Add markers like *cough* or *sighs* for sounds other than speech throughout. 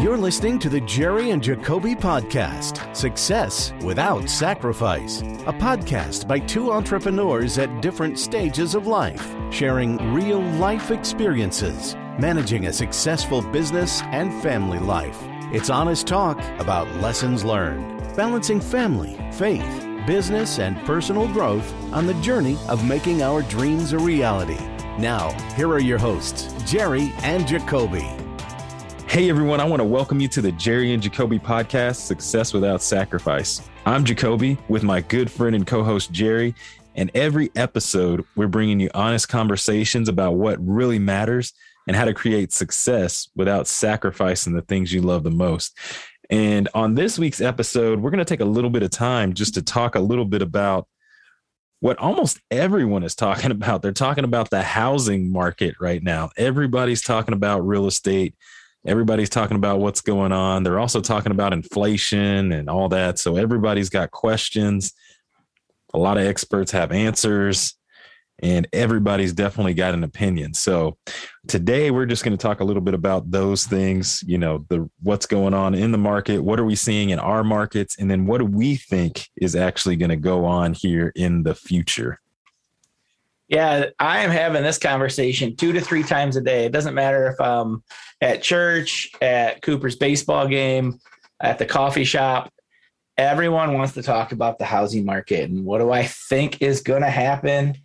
You're listening to the Jerry and Jacobe Podcast Success Without Sacrifice, a podcast by two entrepreneurs at different stages of life, sharing real life experiences, managing a successful business and family life. It's honest talk about lessons learned, balancing family, faith, business, and personal growth on the journey of making our dreams a reality. Now, here are your hosts, Jerry and Jacobe. Hey everyone, I want to welcome you to the Jerry and Jacobe podcast, Success Without Sacrifice. I'm Jacobe with my good friend and co host Jerry. And every episode, we're bringing you honest conversations about what really matters and how to create success without sacrificing the things you love the most. And on this week's episode, we're going to take a little bit of time just to talk a little bit about what almost everyone is talking *laughs* about. They're talking about the housing market right now. Everybody's talking about real estate Everybody's talking about what's going on. They're also talking about inflation and all that. So everybody's got questions. A lot of experts have answers and everybody's definitely got an opinion. So today we're just going to talk a little bit about those things, you know, the what's going on in the market, what are we seeing in our markets and then what do we think is actually going to go on here in the future. Yeah, I am having this conversation two to three times a day. It doesn't matter if I'm at church, at Cooper's baseball game, at the coffee shop. Everyone wants to talk about the housing market and what do I think is going to happen.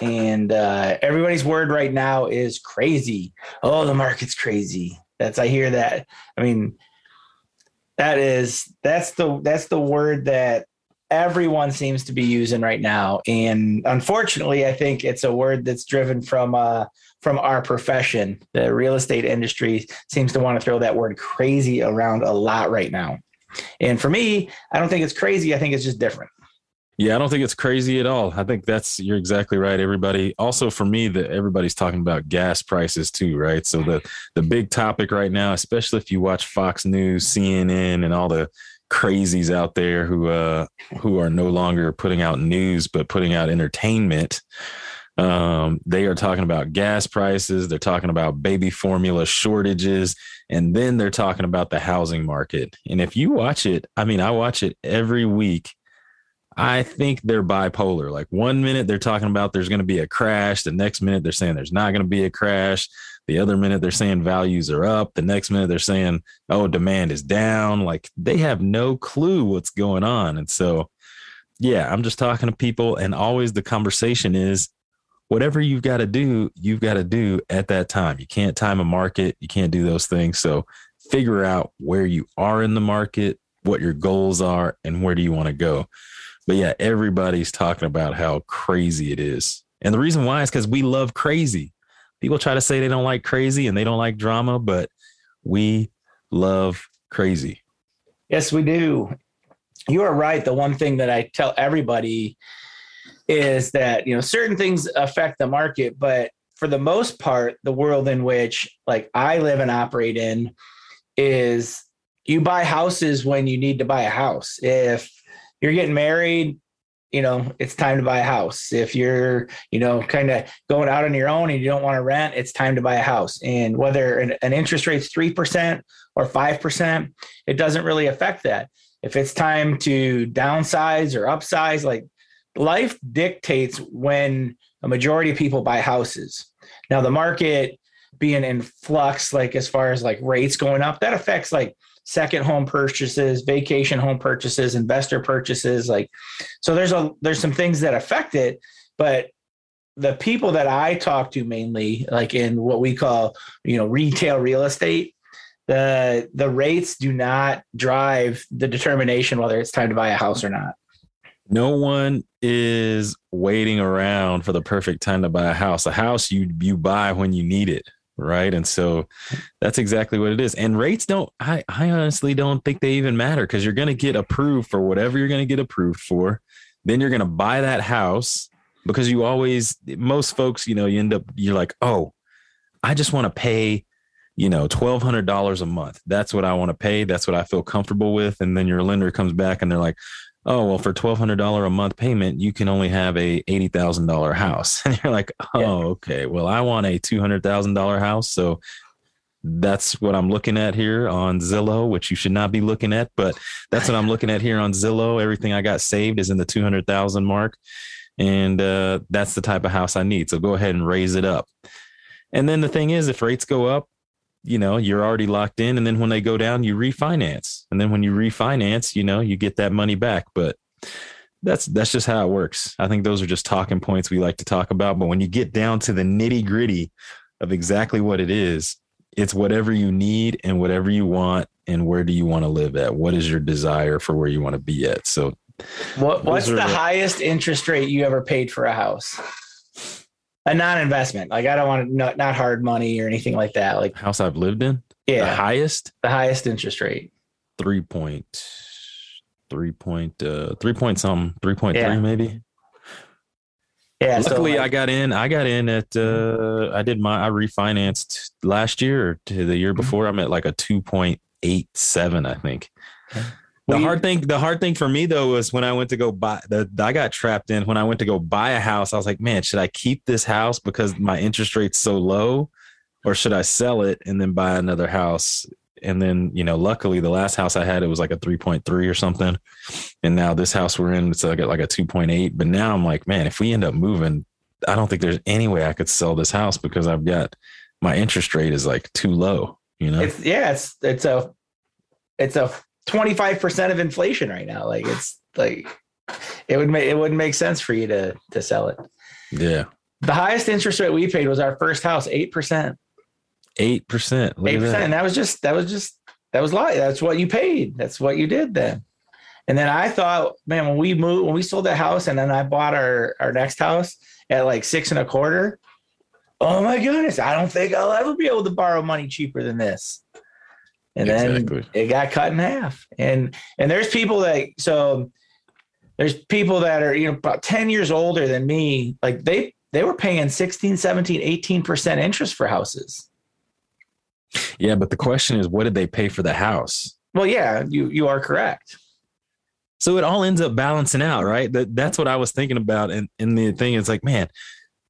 And uh, everybody's word right now is crazy. Oh, the market's crazy. That's I hear that. I mean, that is that's the that's the word that everyone seems to be using right now. And unfortunately, I think it's a word that's driven from uh, from our profession. The real estate industry seems to want to throw that word crazy around a lot right now. And for me, I don't think it's crazy. I think it's just different. Yeah, I don't think it's crazy at all. I think that's you're exactly right. Everybody also for me that everybody's talking about gas prices too, right? So the the big topic right now, especially if you watch Fox News, CNN and all the crazies out there who uh who are no longer putting out news but putting out entertainment um they are talking about gas prices they're talking about baby formula shortages and then they're talking about the housing market and if you watch it i mean i watch it every week i think they're bipolar like one minute they're talking about there's going to be a crash the next minute they're saying there's not going to be a crash the other minute they're saying values are up. The next minute they're saying, oh, demand is down. Like they have no clue what's going on. And so, yeah, I'm just talking to people. And always the conversation is whatever you've got to do, you've got to do at that time. You can't time a market, you can't do those things. So figure out where you are in the market, what your goals are, and where do you want to go. But yeah, everybody's talking about how crazy it is. And the reason why is because we love crazy people try to say they don't like crazy and they don't like drama, but we love crazy. Yes, we do. You are right. The one thing that I tell everybody is that, you know, certain things affect the market, but for the most part, the world in which like I live and operate in is you buy houses when you need to buy a house. If you're getting married, you know, it's time to buy a house. If you're, you know, kind of going out on your own and you don't want to rent, it's time to buy a house. And whether an, an interest rate's 3% or 5%, it doesn't really affect that. If it's time to downsize or upsize, like life dictates when a majority of people buy houses. Now, the market being in flux, like as far as like rates going up, that affects like second home purchases, vacation home purchases, investor purchases. Like, so there's a there's some things that affect it, but the people that I talk to mainly, like in what we call, you know, retail real estate, the the rates do not drive the determination whether it's time to buy a house or not. No one is waiting around for the perfect time to buy a house. A house you you buy when you need it right? And so that's exactly what it is. And rates don't i i honestly don't think they even matter because you're going to get approved for whatever you're going to get approved for. Then you're going to buy that house because you always most folks you know you end up you're like oh i just want to pay you know $1200 a month. That's what i want to pay. That's what i feel comfortable with. And then your lender comes back and they're like oh well for $1200 a month payment you can only have a $80000 house *laughs* and you're like oh yeah. okay well i want a $200000 house so that's what I'm looking at here on Zillow, which you should not be looking at, but that's what I'm looking at here on Zillow. Everything I got saved is in the 200,000 mark. And uh, that's the type of house I need. So go ahead and raise it up. And then the thing is, if rates go up, you know, you're already locked in. And then when they go down, you refinance. And then when you refinance, you know, you get that money back. But that's that's just how it works. I think those are just talking points we like to talk about. But when you get down to the nitty gritty of exactly what it is, it's whatever you need and whatever you want and where do you want to live at what is your desire for where you want to be at so what, what's the, the highest interest rate you ever paid for a house a non-investment like i don't want to not, not hard money or anything like that like house i've lived in yeah the highest the highest interest rate three point three point uh three point something three point yeah. three maybe yeah. Luckily, so like, I got in. I got in at. uh I did my. I refinanced last year to the year mm-hmm. before. I'm at like a two point eight seven. I think. The hard thing, the hard thing for me though was when I went to go buy the, I got trapped in when I went to go buy a house. I was like, man, should I keep this house because my interest rate's so low, or should I sell it and then buy another house? And then you know luckily the last house i had it was like a 3.3 or something. And now this house we're in it's like a, like a 2.8 but now i'm like man if we end up moving i don't think there's any way i could sell this house because i've got my interest rate is like too low you know? It's yeah it's it's a it's a 25% of inflation right now like it's like it would make it wouldn't make sense for you to to sell it yeah the highest interest rate we paid was our first house 8% Eight percent. Eight percent. And that was just that was just that was lie. That's what you paid. That's what you did then. And then I thought, man, when we moved, when we sold that house, and then I bought our our next house at like six and a quarter. Oh my goodness! I don't think I'll ever be able to borrow money cheaper than this. And exactly. then it got cut in half. And and there's people that so there's people that are you know about 10 years older than me like they they were paying 16 17 18% interest for houses yeah, but the question is, what did they pay for the house? Well, yeah, you you are correct. So it all ends up balancing out, right? That that's what I was thinking about. And and the thing is like, man,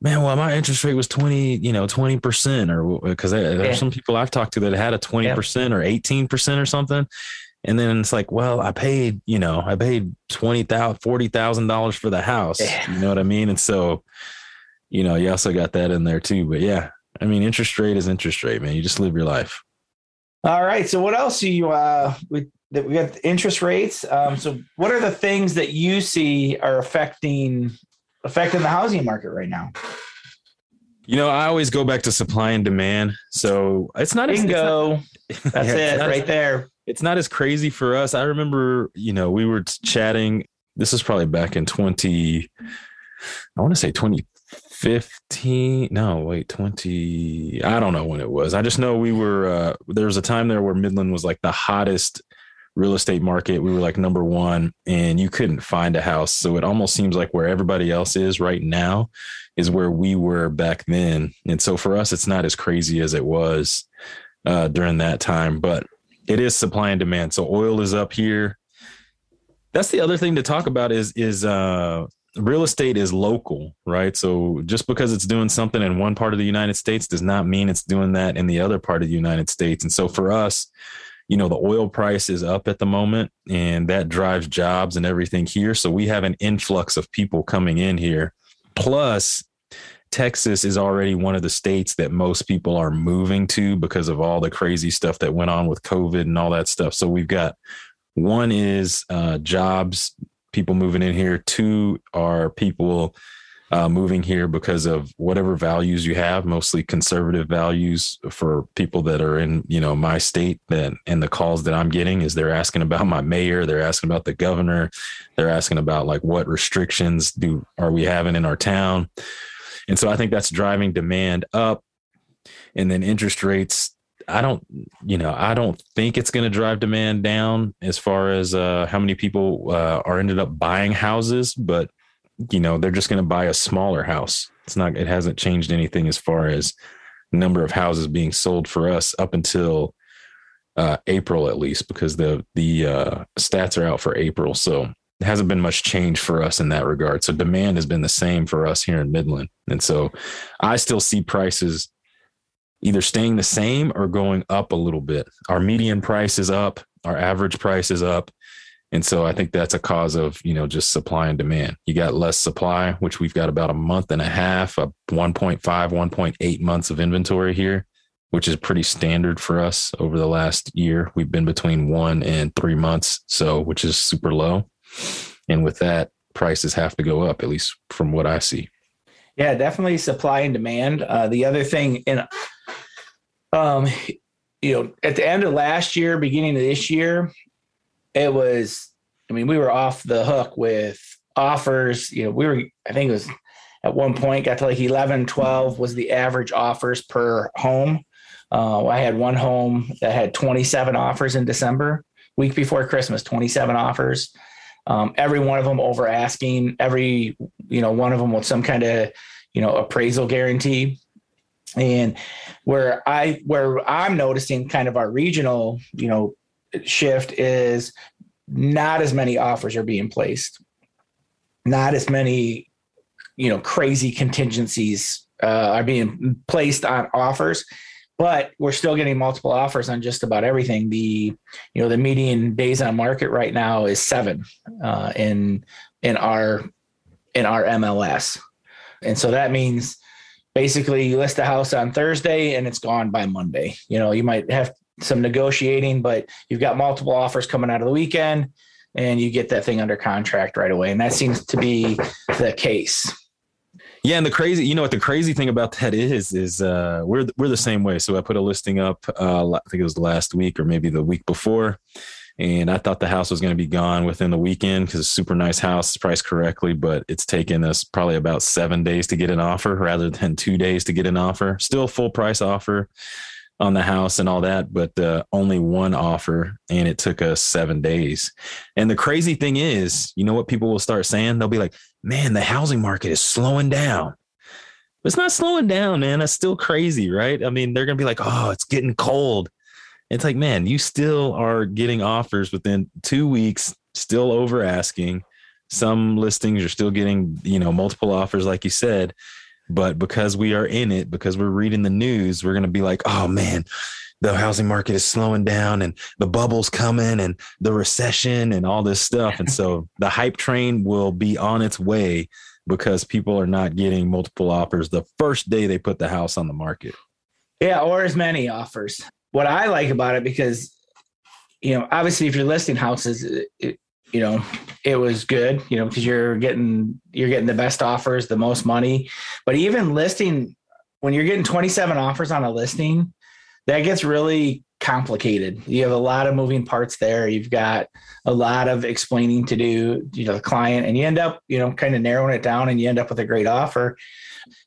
man, well, my interest rate was 20, you know, 20% or because there's yeah. some people I've talked to that had a 20% yeah. or 18% or something. And then it's like, well, I paid, you know, I paid twenty thousand, forty thousand dollars for the house. Yeah. You know what I mean? And so, you know, you also got that in there too. But yeah, I mean, interest rate is interest rate, man. You just live your life. All right. So what else do you uh we we got interest rates. Um, so what are the things that you see are affecting affecting the housing market right now? You know, I always go back to supply and demand. So it's not bingo. It's not, That's *laughs* yeah, it right as, there. It's not as crazy for us. I remember, you know, we were chatting. This is probably back in 20, I want to say 20 15 no wait 20 i don't know when it was i just know we were uh, there was a time there where midland was like the hottest real estate market we were like number one and you couldn't find a house so it almost seems like where everybody else is right now is where we were back then and so for us it's not as crazy as it was uh, during that time but it is supply and demand so oil is up here that's the other thing to talk about is is uh real estate is local, right? So just because it's doing something in one part of the United States does not mean it's doing that in the other part of the United States. And so for us, you know, the oil price is up at the moment and that drives jobs and everything here. So we have an influx of people coming in here. Plus, Texas is already one of the states that most people are moving to because of all the crazy stuff that went on with COVID and all that stuff. So we've got one is uh, jobs people moving in here. Two are people uh, moving here because of whatever values you have, mostly conservative values for people that are in, you know, my state that, and the calls that I'm getting is they're asking about my mayor. They're asking about the governor. They're asking about like what restrictions do, are we having in our town? And so I think that's driving demand up and then interest rates I don't, you know, I don't think it's going to drive demand down as far as uh, how many people uh, are ended up buying houses, but you know, they're just going to buy a smaller house. It's not, it hasn't changed anything as far as number of houses being sold for us up until uh, April at least, because the the uh, stats are out for April, so it hasn't been much change for us in that regard. So demand has been the same for us here in Midland, and so I still see prices either staying the same or going up a little bit. Our median price is up, our average price is up. And so I think that's a cause of, you know, just supply and demand. You got less supply, which we've got about a month and a half, a 1.5, 1.8 months of inventory here, which is pretty standard for us over the last year. We've been between one and three months. So, which is super low. And with that, prices have to go up, at least from what I see. Yeah, definitely supply and demand. Uh, the other thing in, um, you know, at the end of last year, beginning of this year, it was, I mean, we were off the hook with offers. You know, we were, I think it was at one point got to like 11, 12 was the average offers per home. Uh, I had one home that had 27 offers in December, week before Christmas, 27 offers. Um, every one of them over asking, every, you know, one of them with some kind of, you know, appraisal guarantee. And where I, where I'm noticing kind of our regional, you know, shift is not as many offers are being placed, not as many, you know, crazy contingencies uh, are being placed on offers but we're still getting multiple offers on just about everything. The you know the median days on market right now is seven uh, in in our in our MLS, and so that means basically you list a house on Thursday and it's gone by Monday. You know you might have some negotiating, but you've got multiple offers coming out of the weekend, and you get that thing under contract right away, and that seems to be the case. Yeah, and the crazy, you know what the crazy thing about that is, is uh, we're we're the same way. So I put a listing up, uh, I think it was last week or maybe the week before, and I thought the house was going to be gone within the weekend because it's super nice house, priced correctly, but it's taken us probably about seven days to get an offer rather than two days to get an offer. Still full price offer on the house and all that, but uh, only one offer, and it took us seven days. And the crazy thing is, you know what people will start saying? They'll be like, "Man, the housing market is slowing down." But it's not slowing down, man. It's still crazy, right? I mean, they're gonna be like, "Oh, it's getting cold." It's like, man, you still are getting offers within two weeks, still over asking. Some listings you're still getting, you know, multiple offers, like you said but because we are in it, because we're reading the news, we're going to be like, oh man, the housing market is slowing down and the bubble's coming and the recession and all this stuff. And so *laughs* the hype train will be on its way because people are not getting multiple offers the first day they put the house on the market. Yeah, or as many offers. What I like about it because you know, obviously if you're listing houses, it, you know, it was good, you know, because you're getting you're getting the best offers, the most money. But even listing when you're getting 27 offers on a listing, that gets really complicated. You have a lot of moving parts there. You've got a lot of explaining to do, you know, the client, and you end up, you know, kind of narrowing it down and you end up with a great offer.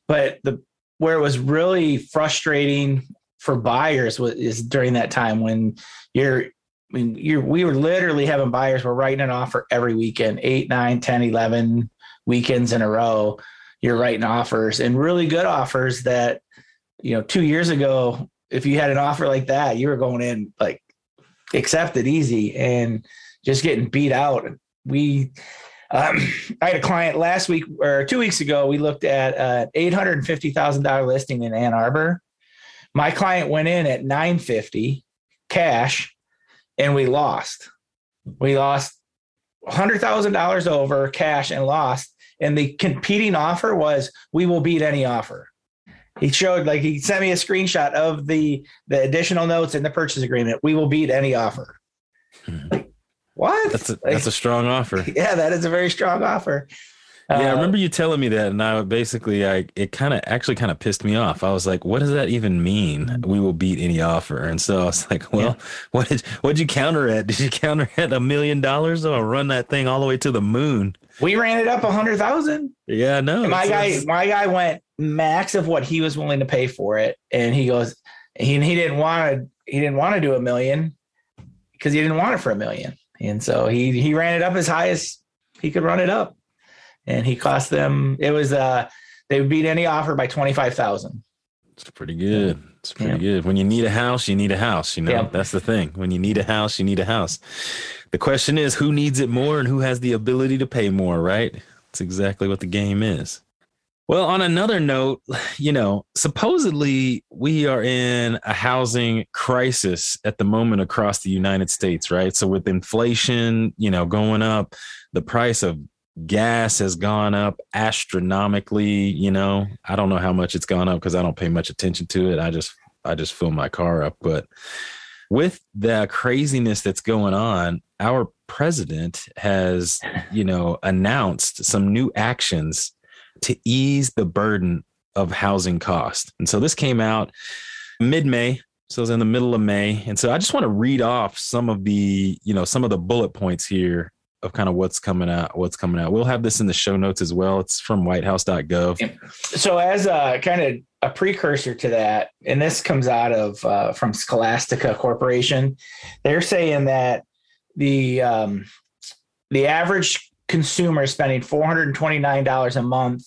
But the where it was really frustrating for buyers was is during that time when you're I mean, you're, we were literally having buyers were writing an offer every weekend, eight, nine, 10, 11 weekends in a row. You're writing offers and really good offers that, you know, two years ago, if you had an offer like that, you were going in like accepted easy and just getting beat out. We, um, *clears throat* I had a client last week or two weeks ago. We looked at an eight hundred and fifty thousand dollar listing in Ann Arbor. My client went in at nine fifty cash and we lost. We lost $100,000 over cash and lost. And the competing offer was we will beat any offer. He showed like he sent me a screenshot of the the additional notes in the purchase agreement. We will beat any offer. Like, what? That's a, like, that's a strong offer. *laughs* Yeah, that is a very strong offer. Yeah, I Uh, remember you telling me that, and I basically, I it kind of actually kind of pissed me off. I was like, "What does that even mean? We will beat any offer." And so I was like, "Well, *laughs* what did what'd you counter at? Did you counter at a million dollars or run that thing all the way to the moon?" We ran it up a hundred thousand. Yeah, no, my guy, my guy went max of what he was willing to pay for it, and he goes, he he didn't want to, he didn't want to do a million because he didn't want it for a million, and so he he ran it up as high as he could run it up, and he cost them. It was uh they would beat any offer by twenty five thousand. It's pretty good. It's pretty Yeah. good. When you need a house, you need a house. You know, Yeah. that's the thing. When you need a house, you need a house. The question is, who needs it more and who has the ability to pay more, right? That's exactly what the game is. Well, on another note, you know, supposedly we are in a housing crisis at the moment across the United States, right? So with inflation, you know, going up, the price of gas has gone up astronomically, you know. I don't know how much it's gone up because I don't pay much attention to it. I just I just fill my car up, but with the craziness that's going on, our president has, you know, announced some new actions to ease the burden of housing cost. And so this came out mid May. So it's in the middle of May. And so I just want to read off some of the, you know, some of the bullet points here of kind of what's coming out, what's coming out. We'll have this in the show notes as well. It's from whitehouse.gov. So as a kind of a precursor to that, and this comes out of uh, from Scholastica Corporation, they're saying that the um, the average consumer is spending $429 a month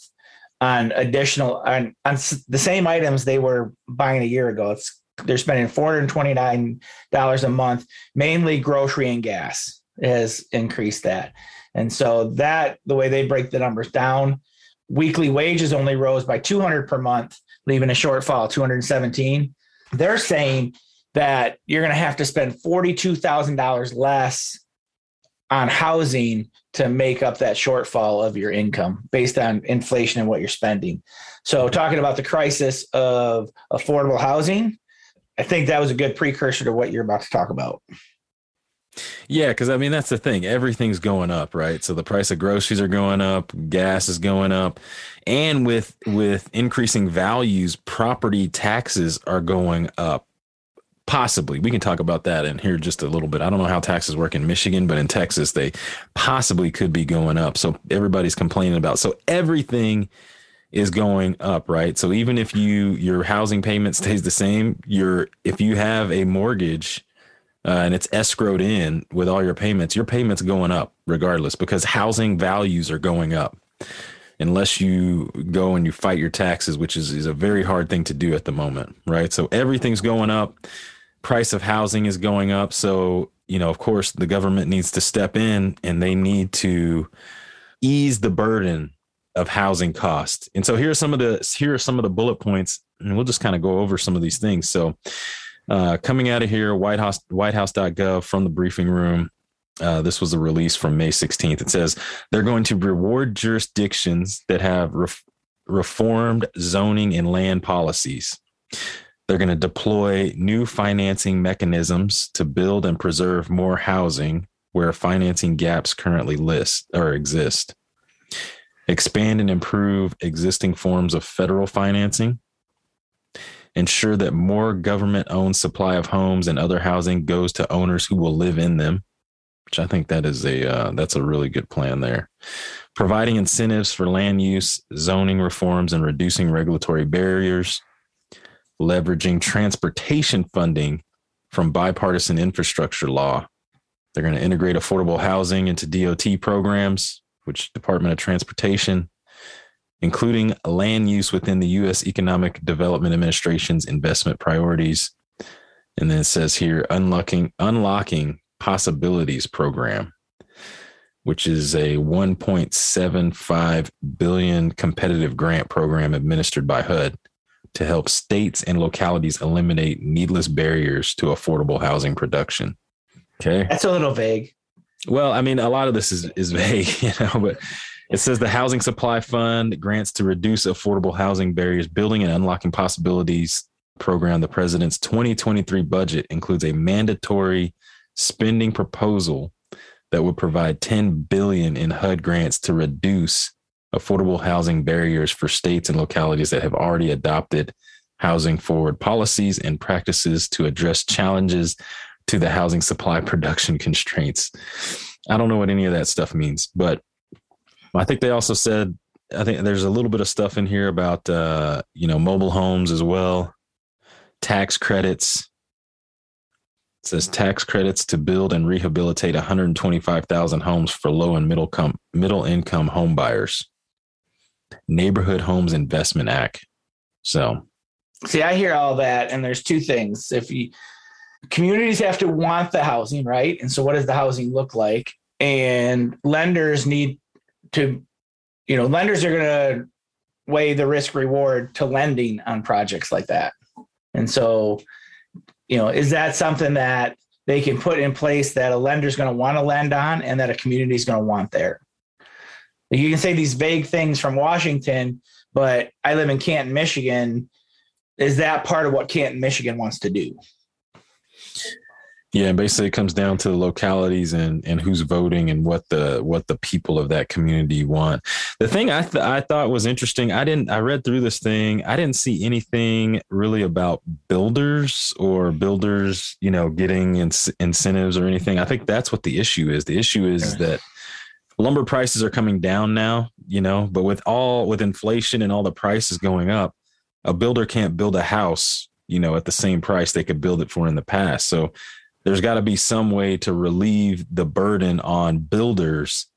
on additional on, on the same items they were buying a year ago. It's they're spending $429 a month, mainly grocery and gas has increased that. And so that the way they break the numbers down, weekly wages only rose by 200 per month, leaving a shortfall 217. They're saying that you're going to have to spend $42,000 less on housing to make up that shortfall of your income based on inflation and what you're spending. So, talking about the crisis of affordable housing, I think that was a good precursor to what you're about to talk about. Yeah, because I mean that's the thing. Everything's going up, right? So the price of groceries are going up, gas is going up, and with with increasing values, property taxes are going up. Possibly. We can talk about that in here just a little bit. I don't know how taxes work in michigan but in texas they possibly could be going up. So everybody's complaining about so everything is going up right? So even if you your housing payment stays the same your if you have a mortgage uh, and it's escrowed in with all your payments your payments going up regardless because housing values are going up unless you go and you fight your taxes, which is, is a very hard thing to do at the moment, right? So everything's going up price of housing is going up. So, you know, of course, the government needs to step in and they need to ease the burden of housing cost. And so here are some of the here are some of the bullet points, and we'll just kind of go over some of these things. So, uh, coming out of here, White House WhiteHouse.gov from the briefing room. Uh, this was a release from May 16th. It says they're going to reward jurisdictions that have ref- reformed zoning and land policies. They're going to deploy new financing mechanisms to build and preserve more housing where financing gaps currently list or exist. Expand and improve existing forms of federal financing. Ensure that more government owned supply of homes and other housing goes to owners who will live in them, which I think that is a uh, that's a really good plan there. Providing incentives for land use, zoning reforms, and reducing regulatory barriers leveraging transportation funding from bipartisan infrastructure law. They're going to integrate affordable housing into DOT programs, which Department of Transportation, including land use within the U.S. Economic Development Administration's investment priorities. And then it says here, unlocking unlocking possibilities program, which is a 1.75 billion competitive grant program administered by HUD to help states and localities eliminate needless barriers to affordable housing production. Okay. That's a little vague. Well, I mean, a lot of this is, is vague, *laughs* you know, but it says the Housing Supply Fund grants to reduce affordable housing barriers, building and unlocking possibilities program. The president's 2023 budget includes a mandatory spending proposal that would provide 10 billion in HUD grants to reduce affordable housing barriers for states and localities that have already adopted housing forward policies and practices to address challenges to the housing supply *laughs* production constraints. I don't know what any of that stuff means, but I think they also said I think there's a little bit of stuff in here about uh, you know mobile homes as well, tax credits. It says tax credits to build and rehabilitate 125,000 homes for low and middle com- middle income home buyers. Neighborhood Homes Investment Act. So, see, I hear all that, and there's two things. If you communities have to want the housing, right? And so, what does the housing look like? And lenders need to, you know, lenders are going to weigh the risk reward to lending on projects like that. And so, you know, is that something that they can put in place that a lender's going to want to lend on and that a community is going to want there? You can say these vague things from Washington, but I live in Canton, Michigan. Is that part of what Canton, Michigan wants to do? Yeah, and basically it comes down to the localities and and who's voting and what the what the people of that community want. The thing I th- I thought was interesting, I didn't I read through this thing, I didn't see anything really about builders or builders, you know, getting in- incentives or anything. I think that's what the issue is. The issue is that lumber prices are coming down now, you know, but with all with inflation and all the prices going up, a builder can't build a house, you know, at the same price they could build it for in the past. So there's got to be some way to relieve the burden on builders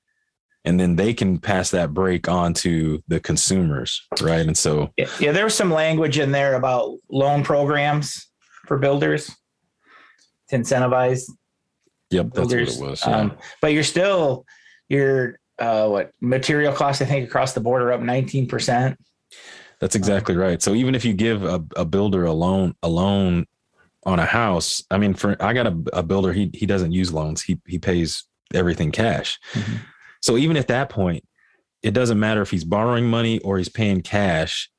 and then they can pass that break on to the consumers right and so yeah, yeah there was some language in there about loan programs for builders to incentivize yep builders. that's what it was yeah. um, but you're still your uh, what material costs i think across the board are up 19% that's exactly right so even if you give a, a builder a loan a loan on a house, I mean, for I got a, a builder, he he doesn't use loans. He he pays everything cash. Mm-hmm. So even at that point, it doesn't matter if he's borrowing money or he's paying cash.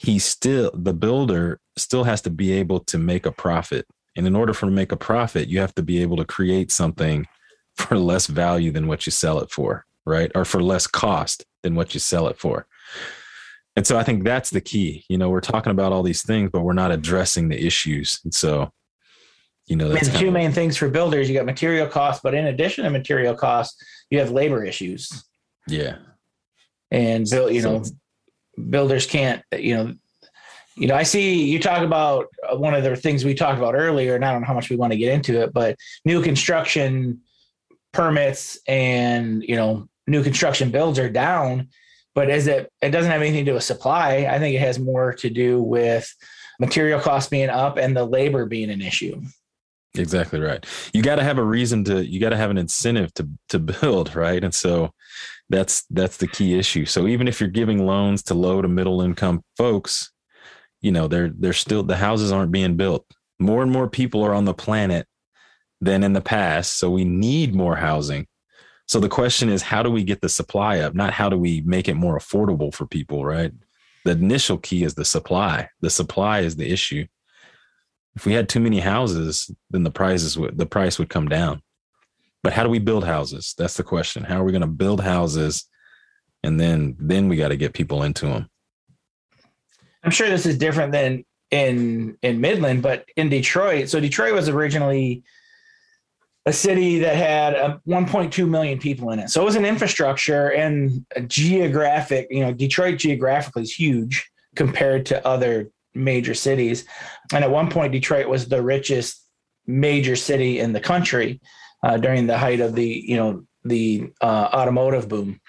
he still the builder still has to be able to make a profit. And in order for to make a profit, you have to be able to create something for less value than what you sell it for, right? Or for less cost than what you sell it for. And so I think that's the key. You know, we're talking about all these things, but we're not addressing the issues. And so, you know, that's two main things for builders. You got material costs, but in addition to material costs, you have labor issues. Yeah. And build, you so, know, builders can't, you know, you know, I see you talk about uh, one of the things we talked about earlier, and I don't know how much we want to get into it, but new construction permits and, you know, new construction builds are down but is it it doesn't have anything to do with supply. I think it has more to do with material costs being up and the labor being an issue. Exactly right. You got to have a reason to you got to have an incentive to to build right? And so that's that's the key issue. So even if you're giving loans to low to middle income folks you know they're they're still the houses aren't being built. More and more people are on the planet than in the past. So we need more housing so the question is, how do we get the supply up? Not how do we make it more affordable for people, right? The initial key is the supply. The supply is the issue. If we had too many houses, then the prices would the price would come down. But how do we build houses? That's the question. How are we going to build houses? And then then we got to get people into them. I'm sure this is different than in in Midland, but in Detroit. So Detroit was originally a city that had uh, 1.2 million people in it. So it was an infrastructure and a geographic, you know, Detroit geographically is huge compared to other major cities. And at one point, Detroit was the richest major city in the country uh, during the height of the, you know, the uh, automotive boom.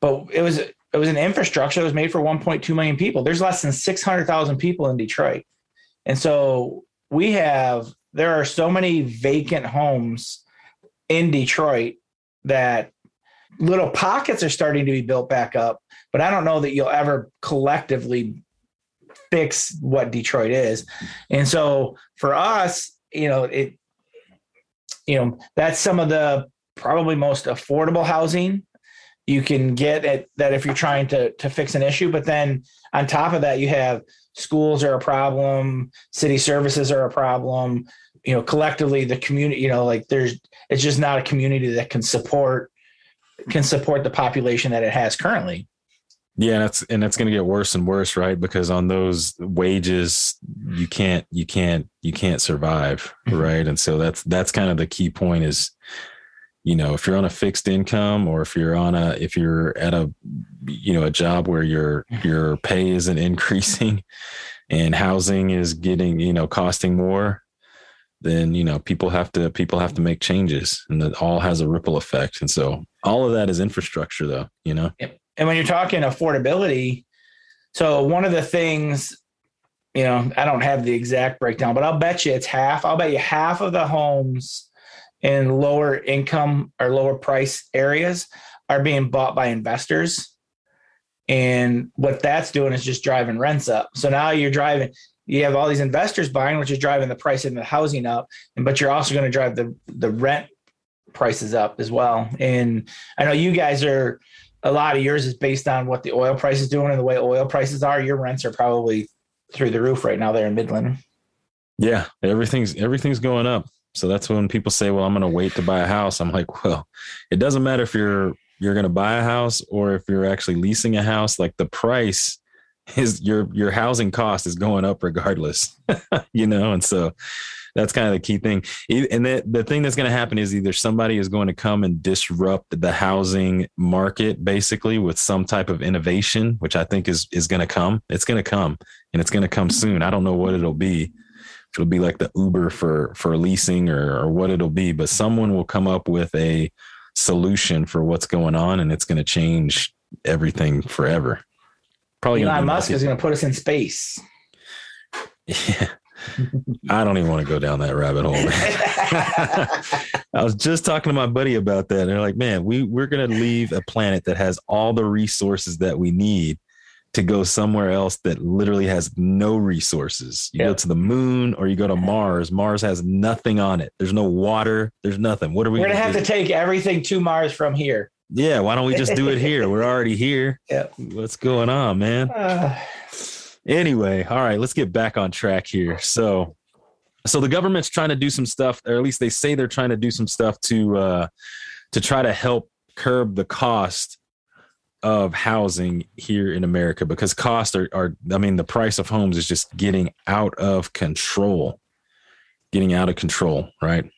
But it was it was an infrastructure that was made for 1.2 million people. There's less than 600,000 people in Detroit. And so we have there are so many vacant homes in Detroit that little pockets are starting to be built back up, but I don't know that you'll ever collectively fix what Detroit is. And so for us, you know, it you know, that's some of the probably most affordable housing you can get at that if you're trying to to fix an issue, but then on top of that you have schools are a problem, city services are a problem, you know collectively the community you know like there's it's just not a community that can support can support the population that it has currently yeah and that's and that's going to get worse and worse right because on those wages you can't you can't you can't survive mm-hmm. right and so that's that's kind of the key point is you know if you're on a fixed income or if you're on a if you're at a you know a job where your mm-hmm. your pay isn't *laughs* increasing and housing is getting you know costing more then you know people have to people have to make changes and that all has a ripple effect. And so all of that is infrastructure though you know? And when you're talking affordability so one of the things you know i don't have the exact breakdown but i'll bet you it's half i'll bet you half of the homes in lower income or lower price areas are being bought by investors. And what that's doing is just driving rents up. So now you're driving, you have all these investors buying, which is driving the price of the housing up. And but you're also going to drive the the rent prices up as well. And I know you guys are a lot of yours is based on what the oil price is doing and the way oil prices are. Your rents are probably through the roof right now there in Midland. Yeah, everything's everything's going up. So that's when people say, "Well, I'm going to wait to buy a house." I'm like, "Well, it doesn't matter if you're you're going to buy a house or if you're actually leasing a house. Like the price is your your housing cost is going up regardless, *laughs* you know." And so that's kind of the key thing. And the, the thing that's going to happen is either somebody is going to come and disrupt the housing market basically with some type of innovation, which I think is is going to come. It's going to come, and it's going to come soon. I don't know what it'll be it'll be like the Uber for for leasing or or what it'll be, but someone will come up with a solution for what's going on, and it's going to change everything forever. Probably Elon Musk is going to put us in space. Yeah. I don't even want to go down that rabbit hole. *laughs* I was just talking to my buddy about that. And they're like, man, we, we're going to leave a planet that has all the resources that we need to go somewhere else that literally has no resources. You go to the moon or you go to Mars. Mars has nothing on it. There's no water. There's nothing. What are we? We're gonna, have do? to take everything to Mars from here. Yeah, why don't we just do it here? We're *laughs* already here. Yeah. What's going on, man? Uh, *sighs* anyway, all right, let's get back on track here. So, so the government's trying to do some stuff, or at least they say they're trying to do some stuff to uh, to try to help curb the cost of housing here in America because costs are, are I mean, the price of homes is just getting out of control, getting out of control, right?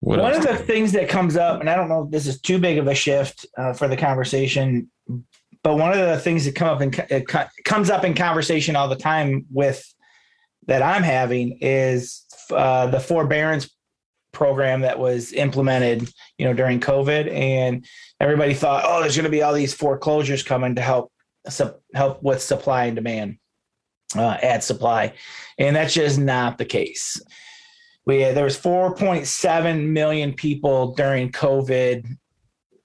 What One of the things that comes up, and I don't know if this is too big of a shift uh, for the conversation, but one of the things that come up it comes up in conversation all the time with that I'm having is uh, the forbearance program that was implemented, you know, during COVID, and everybody thought, oh, there's going to be all these foreclosures coming to help help with supply and demand, uh, add supply, and that's just not the case. We there was 4.7 million people during COVID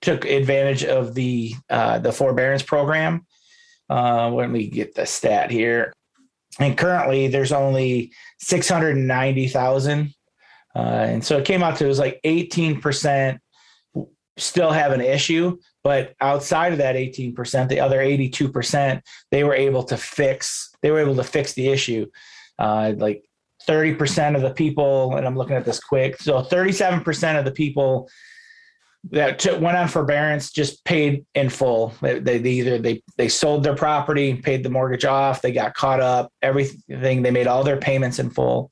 took advantage of the uh, the forbearance program. Uh, let me get the stat here. And currently, there's only 690,000 uh, and so it came out to it was like 18% still have an issue, but outside of that 18%, the other 82%, they were able to fix, they were able to fix the issue. Uh, like 30% of the people, and I'm looking at this quick. So 37% of the people that took, went on forbearance just paid in full. They, they, either they they sold their property, paid the mortgage off, they got caught up, everything. They made all their payments in full.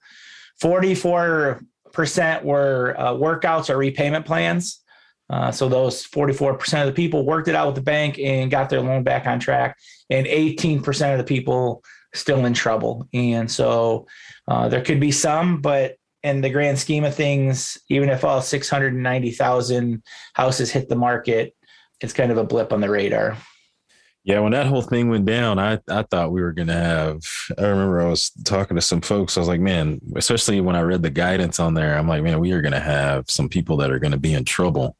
44 percent were uh, workouts or repayment plans. Uh, so those 44% of the people worked it out with the bank and got their loan back on track, and 18% of the people still in trouble. And so uh, there could be some, but in the grand scheme of things, even if all 690,000 houses hit the market, it's kind of a blip on the radar. Yeah, when that whole thing went down, I, I thought we were going to have. I remember I was talking to some folks. I was like, man, especially when I read the guidance on there, I'm like, man, we are going to have some people that are going to be in trouble.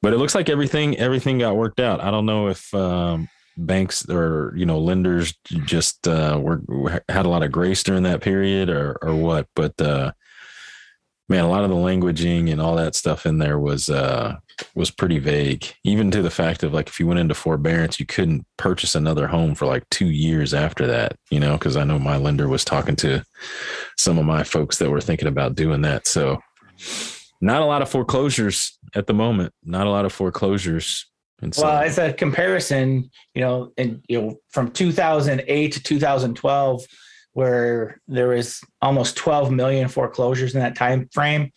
But it looks like everything everything got worked out. I don't know if um, banks or you know lenders just uh, were had a lot of grace during that period or or what, but uh, man, a lot of the languaging and all that stuff in there was uh, was pretty vague, even to the fact of like if you went into forbearance, you couldn't purchase another home for like two years after that, you know, because I know my lender was talking to some of my folks that were thinking about doing that. So, not a lot of foreclosures at the moment, not a lot of foreclosures. So, well, as a comparison, you know, and you know, from 2008 to 2012, where there was almost 12 million foreclosures in that time frame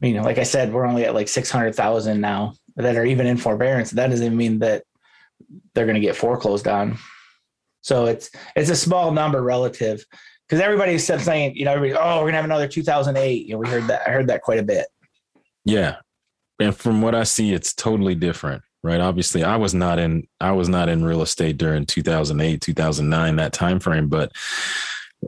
you know, like I said, we're only at like 600,000 now that are even in forbearance. That doesn't mean that they're going to get foreclosed on. So it's, it's a small number relative because everybody said saying, you know, everybody, oh, we're going to have another 2008. You know, we heard that. I heard that quite a bit. Yeah. And from what I see, it's totally different, right? Obviously I was not in, I was not in real estate during 2008, 2009, that time frame, but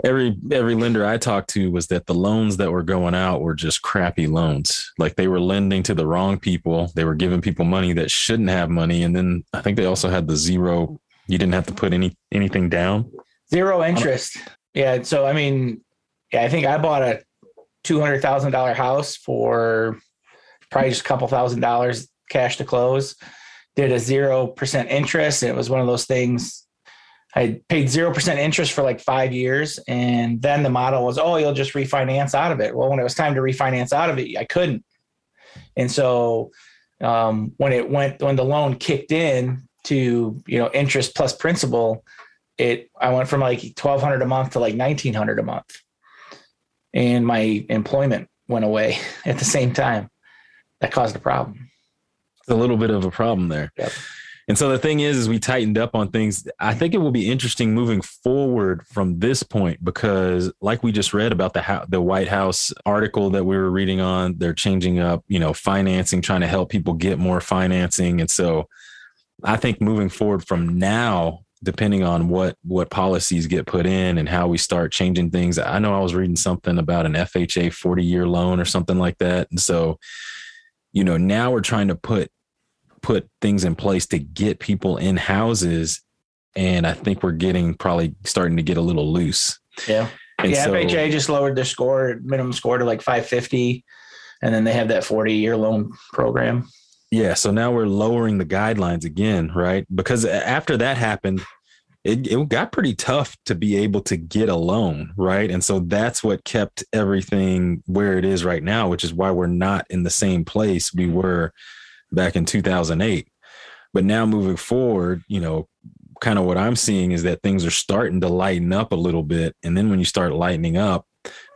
every every lender I talked to was that the loans that were going out were just crappy loans. Like they were lending to the wrong people. They were giving people money that shouldn't have money. And then I think they also had the zero You didn't have to put any anything down. Zero interest. Yeah. So I mean, yeah, I think I bought a two hundred thousand dollar house for probably just a couple thousand dollars cash to close. Did a zero percent interest. It was one of those things. I paid zero percent interest for like five years, and then the model was, oh, you'll just refinance out of it. Well, when it was time to refinance out of it, I couldn't. And so um, when it went, when the loan kicked in to you know interest plus principal, it I went from like twelve hundred a month to like nineteen hundred a month, and my employment went away *laughs* at the same time. That caused a problem. It's a little bit of a problem there. Yep. And so the thing is, is we tightened up on things. I think it will be interesting moving forward from this point because, like we just read about the the White House article that we were reading on, they're changing up, you know, financing, trying to help people get more financing. And so, I think moving forward from now, depending on what what policies get put in and how we start changing things. I know I was reading something about an FHA forty year loan or something like that, and so, you know, now we're trying to put put things in place to get people in houses. And I think we're getting probably starting to get a little loose. Yeah. And yeah, so, FHA just lowered their score, minimum score to like 550. And then they have that 40 year loan program. Yeah. So now we're lowering the guidelines again, right? Because after that happened, it, it got pretty tough to be able to get a loan, right? And so that's what kept everything where it is right now, which is why we're not in the same place we were back in 2008. But now moving forward, you know, kind of what I'm seeing is that things are starting to lighten up a little bit. And then when you start lightening up,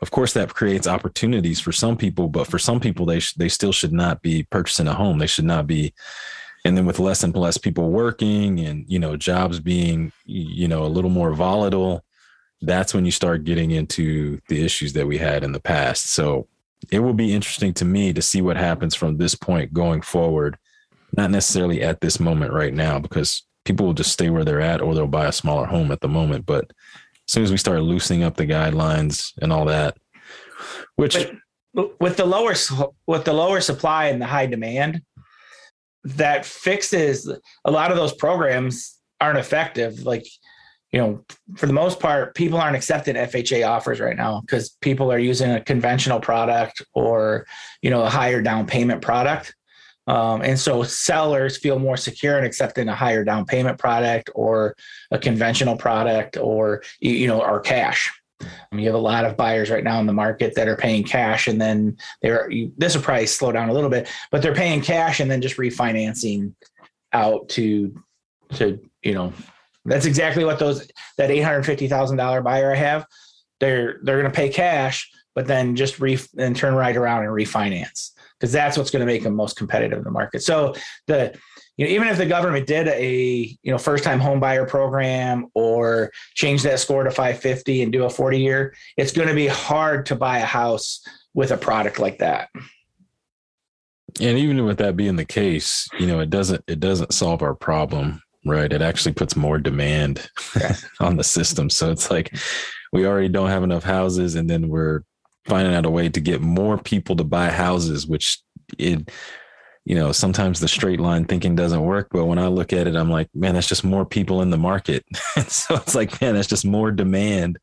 of course, that creates opportunities for some people, but for some people, they sh- they still should not be purchasing a home. They should not be. And then with less and less people working, and you know, jobs being you know a little more volatile, that's when you start getting into the issues that we had in the past. So it will be interesting to me to see what happens from this point going forward. Not necessarily at this moment right now, because people will just stay where they're at or they'll buy a smaller home at the moment. But as soon as we start loosening up the guidelines and all that, which but with the lower with the lower supply and the high demand, that fixes a lot of those programs aren't effective. Like you know, for the most part, people aren't accepting FHA offers right now because people are using a conventional product or, you know, a higher down payment product. Um, and so sellers feel more secure in accepting a higher down payment product or a conventional product or, you know, or cash. I mean, you have a lot of buyers right now in the market that are paying cash and then they're, this will probably slow down a little bit, but they're paying cash and then just refinancing out to, to, you know, that's exactly what those that eight hundred fifty thousand dollar buyer I have. They're they're going to pay cash, but then just re and turn right around and refinance because that's what's going to make them most competitive in the market. So the you know even if the government did a you know first time home buyer program or change that score to 550 and do a 40 year, it's going to be hard to buy a house with a product like that. And even with that being the case, you know, it doesn't it doesn't solve our problem Right. It actually puts more demand *laughs* on the system. So it's like we already don't have enough houses, and then we're finding out a way to get more people to buy houses, which it, you know, sometimes the straight line thinking doesn't work. But when I look at it, I'm like, man, that's just more people in the market. *laughs* so it's like, man, that's just more demand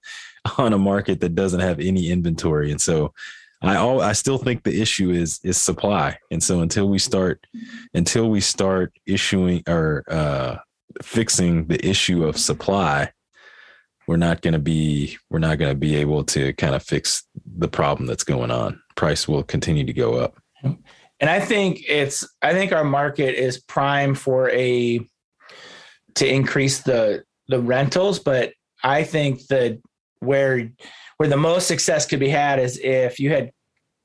on a market that doesn't have any inventory. And so I all I still think the issue is is supply. And so until we start until we start issuing or uh fixing the issue of supply, we're not going to be we're not going to be able to kind of fix the problem that's going on. Price will continue to go up. And I think it's I think our market is prime for a to increase the the rentals, but I think that where where the most success could be had is if you had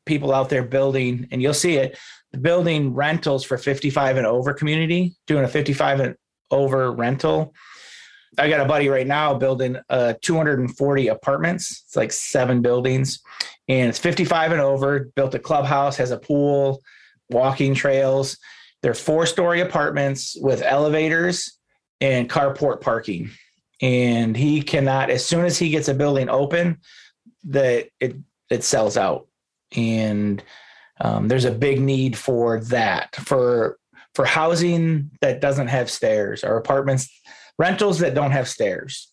people out there building and you'll see it building rentals for 55 and over community doing a 55 and over rental. I got a buddy right now building uh, 240 apartments. It's like seven buildings, and it's 55 and over. Built a clubhouse, has a pool, walking trails. They're four story apartments with elevators and carport parking. And he cannot, as soon as he gets a building open, that it it sells out. And um, there's a big need for that for for housing that doesn't have stairs or apartments rentals that don't have stairs.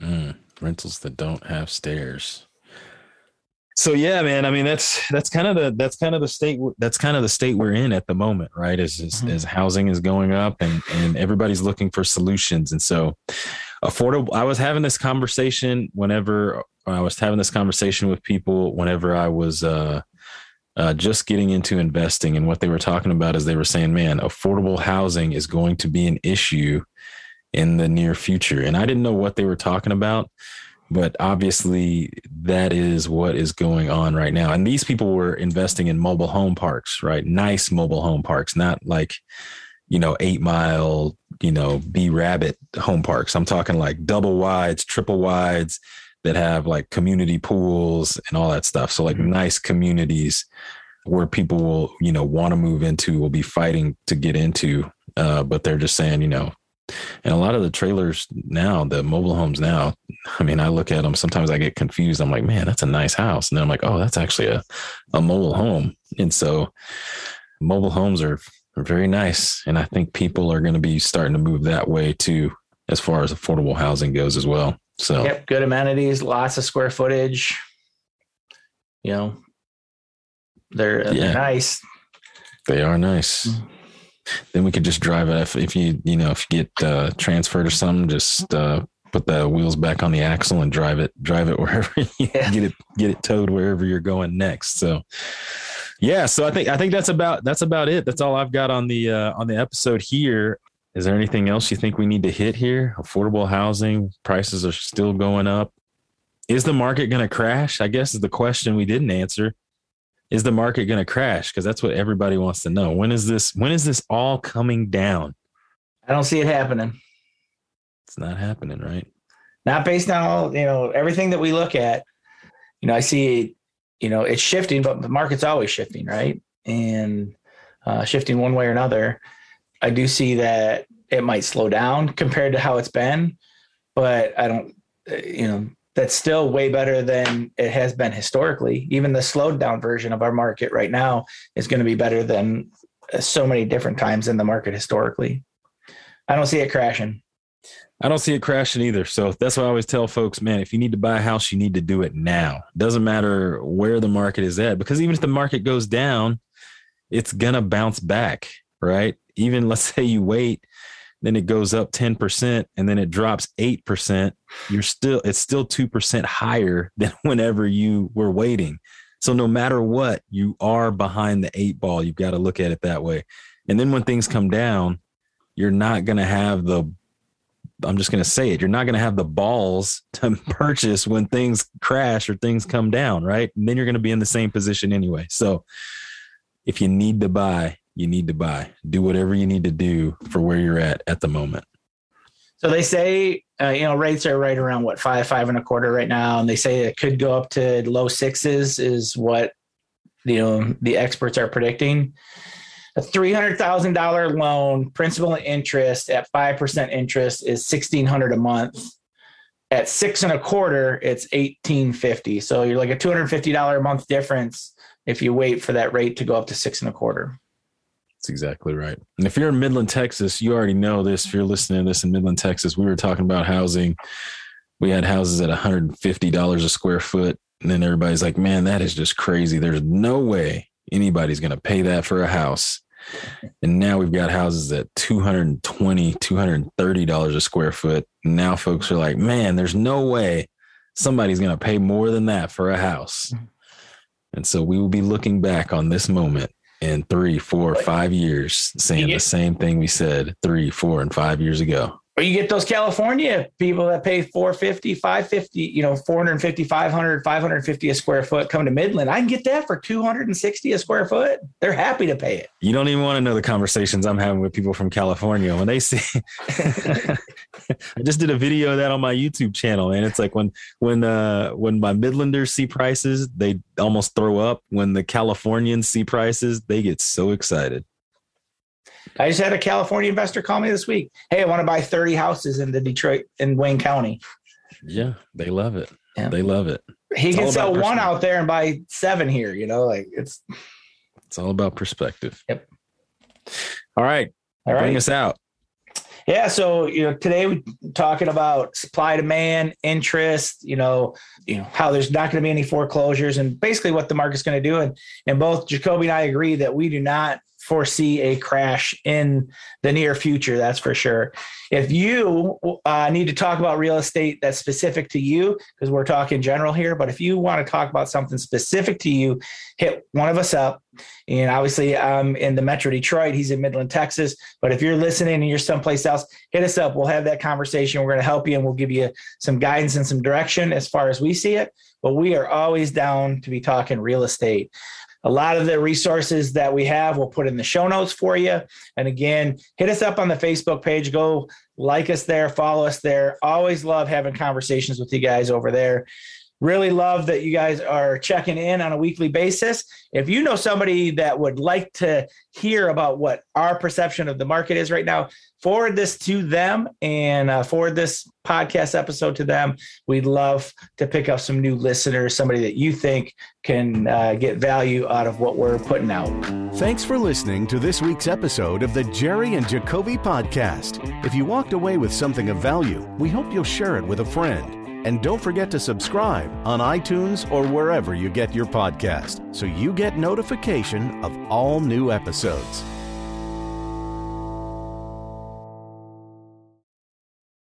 Mm, rentals that don't have stairs. So yeah, man. I mean, that's that's kind of the that's kind of the state that's kind of the state we're in at the moment, right? As as, mm-hmm. as housing is going up and and everybody's looking for solutions, and so affordable. I was having this conversation whenever I was having this conversation with people whenever I was uh, uh, just getting into investing, and what they were talking about is they were saying, "Man, affordable housing is going to be an issue in the near future," and I didn't know what they were talking about but obviously that is what is going on right now. And these people were investing in mobile home parks right? Nice mobile home parks not like you know eight mile you know b rabbit home parks. I'm talking like double wides triple wides that have like community pools and all that stuff so like mm-hmm. nice communities where people will you know want to move into will be fighting to get into uh, but they're just saying you know and a lot of the trailers now, the mobile homes now, I mean, I look at them, sometimes I get confused. I'm like, man, that's a nice house. And then I'm like, oh, that's actually a, a mobile home. And so mobile homes are, are very nice. And I think people are going to be starting to move that way too, as far as affordable housing goes as well. So, yep, good amenities, lots of square footage. You know, they're, yeah. they're nice. They are nice. Mm-hmm then we could just drive it. If, if you, you know, if you get uh, transferred or something, just uh, put the wheels back on the axle and drive it, drive it *laughs* wherever you yeah. get it, get it towed wherever you're going next. So, yeah. So I think, I think that's about, that's about it. That's all I've got on the, uh, on the episode here. Is there anything else you think we need to hit here? Affordable housing prices are still going up. Is the market going to crash? I guess is the question we didn't answer is the market going to crash? Because that's what everybody wants to know. When is this? When is this all coming down? I don't see it happening. It's not happening, right? Not based on all you know everything that we look at. You know, I see you know it's shifting, but the market's always shifting, right? And uh, shifting one way or another. I do see that it might slow down compared to how it's been, but I don't. Uh, you know, that's still way better than it has been historically. Even the slowed down version of our market right now is going to be better than so many different times in the market historically. I don't see it crashing. I don't see it crashing either. So that's why I always tell folks, man, if you need to buy a house, you need to do it now. Doesn't matter where the market is at, because even if the market goes down, it's going to bounce back, right? Even let's say you wait then it goes up 10% and then it drops 8%, you're still, it's still 2% higher *laughs* than whenever you were waiting. So no matter what, you are behind the eight ball. You've got to look at it that way. And then when things come down, you're not going to have the, I'm just going to say it, you're not going to have the balls *laughs* to purchase when things crash or things come down, right? And then you're going to be in the same position anyway. So if you need to buy, you need to buy. Do whatever you need to do for where you're at at the moment. So they say, uh, you know, rates are right around what five, five and a quarter right now, and they say it could go up to low sixes, is what you know the experts are predicting. A three hundred thousand dollar loan, principal and interest at five percent interest is sixteen hundred a month. At six and a quarter, it's eighteen fifty. So you're like a two hundred fifty dollar a month difference if you wait for that rate to go up to six and a quarter. That's exactly right. And if you're in Midland, Texas, you already know this. If you're listening to this in Midland, Texas, we were talking about housing. We had houses at $150 a square foot. And then everybody's like, man, that is just crazy. There's no way anybody's going to pay that for a house. And now we've got houses at 220, $230 a square foot. And now folks are like, man, there's no way somebody's going to pay more than that for a house. Mm-hmm. And so we will be looking back on this moment in three, four, five years saying the same thing we said three, four, and five years ago. You get those California people that pay 450, 550, you know, 450, 500, 550 a square foot come to Midland. I can get that for 260 a square foot. They're happy to pay it. You don't even want to know the conversations I'm having with people from California when they see *laughs* I just did a video of that on my YouTube channel and it's like when when uh when my Midlanders see prices, they almost throw up. When the Californians see prices, they get so excited. I just had a California investor call me this week. Hey, I want to buy 30 houses in the Detroit in Wayne County. Yeah, they love it. Yeah. They love it. He it's can sell one out there and buy seven here, you know, like it's it's all about perspective. Yep. All right. All right. Bring us out. Yeah, so you know, today we're talking about supply demand, interest, you know, you know, how there's not going to be any foreclosures and basically what the market's going to do. And and both Jacobe and I agree that we do not foresee a crash in the near future. That's for sure. If you uh, need to talk about real estate that's specific to you, because we're talking general here, but if you want to talk about something specific to you, hit one of us up. And obviously, I'm in the Metro Detroit. He's in Midland, Texas. But if you're listening and you're someplace else, hit us up. We'll have that conversation. We're going to help you and we'll give you some guidance and some direction as far as we see it. But we are always down to be talking real estate. A lot of the resources that we have, we'll put in the show notes for you. And again, hit us up on the Facebook page. Go like us there, follow us there. Always love having conversations with you guys over there. Really love that you guys are checking in on a weekly basis. If you know somebody that would like to hear about what our perception of the market is right now, forward this to them and uh, forward this podcast episode to them. We'd love to pick up some new listeners, somebody that you think can uh, get value out of what we're putting out. Thanks for listening to this week's episode of the Jerry and Jacobe podcast. If you walked away with something of value, we hope you'll share it with a friend. And don't forget to subscribe on iTunes or wherever you get your podcast so you get notification of all new episodes.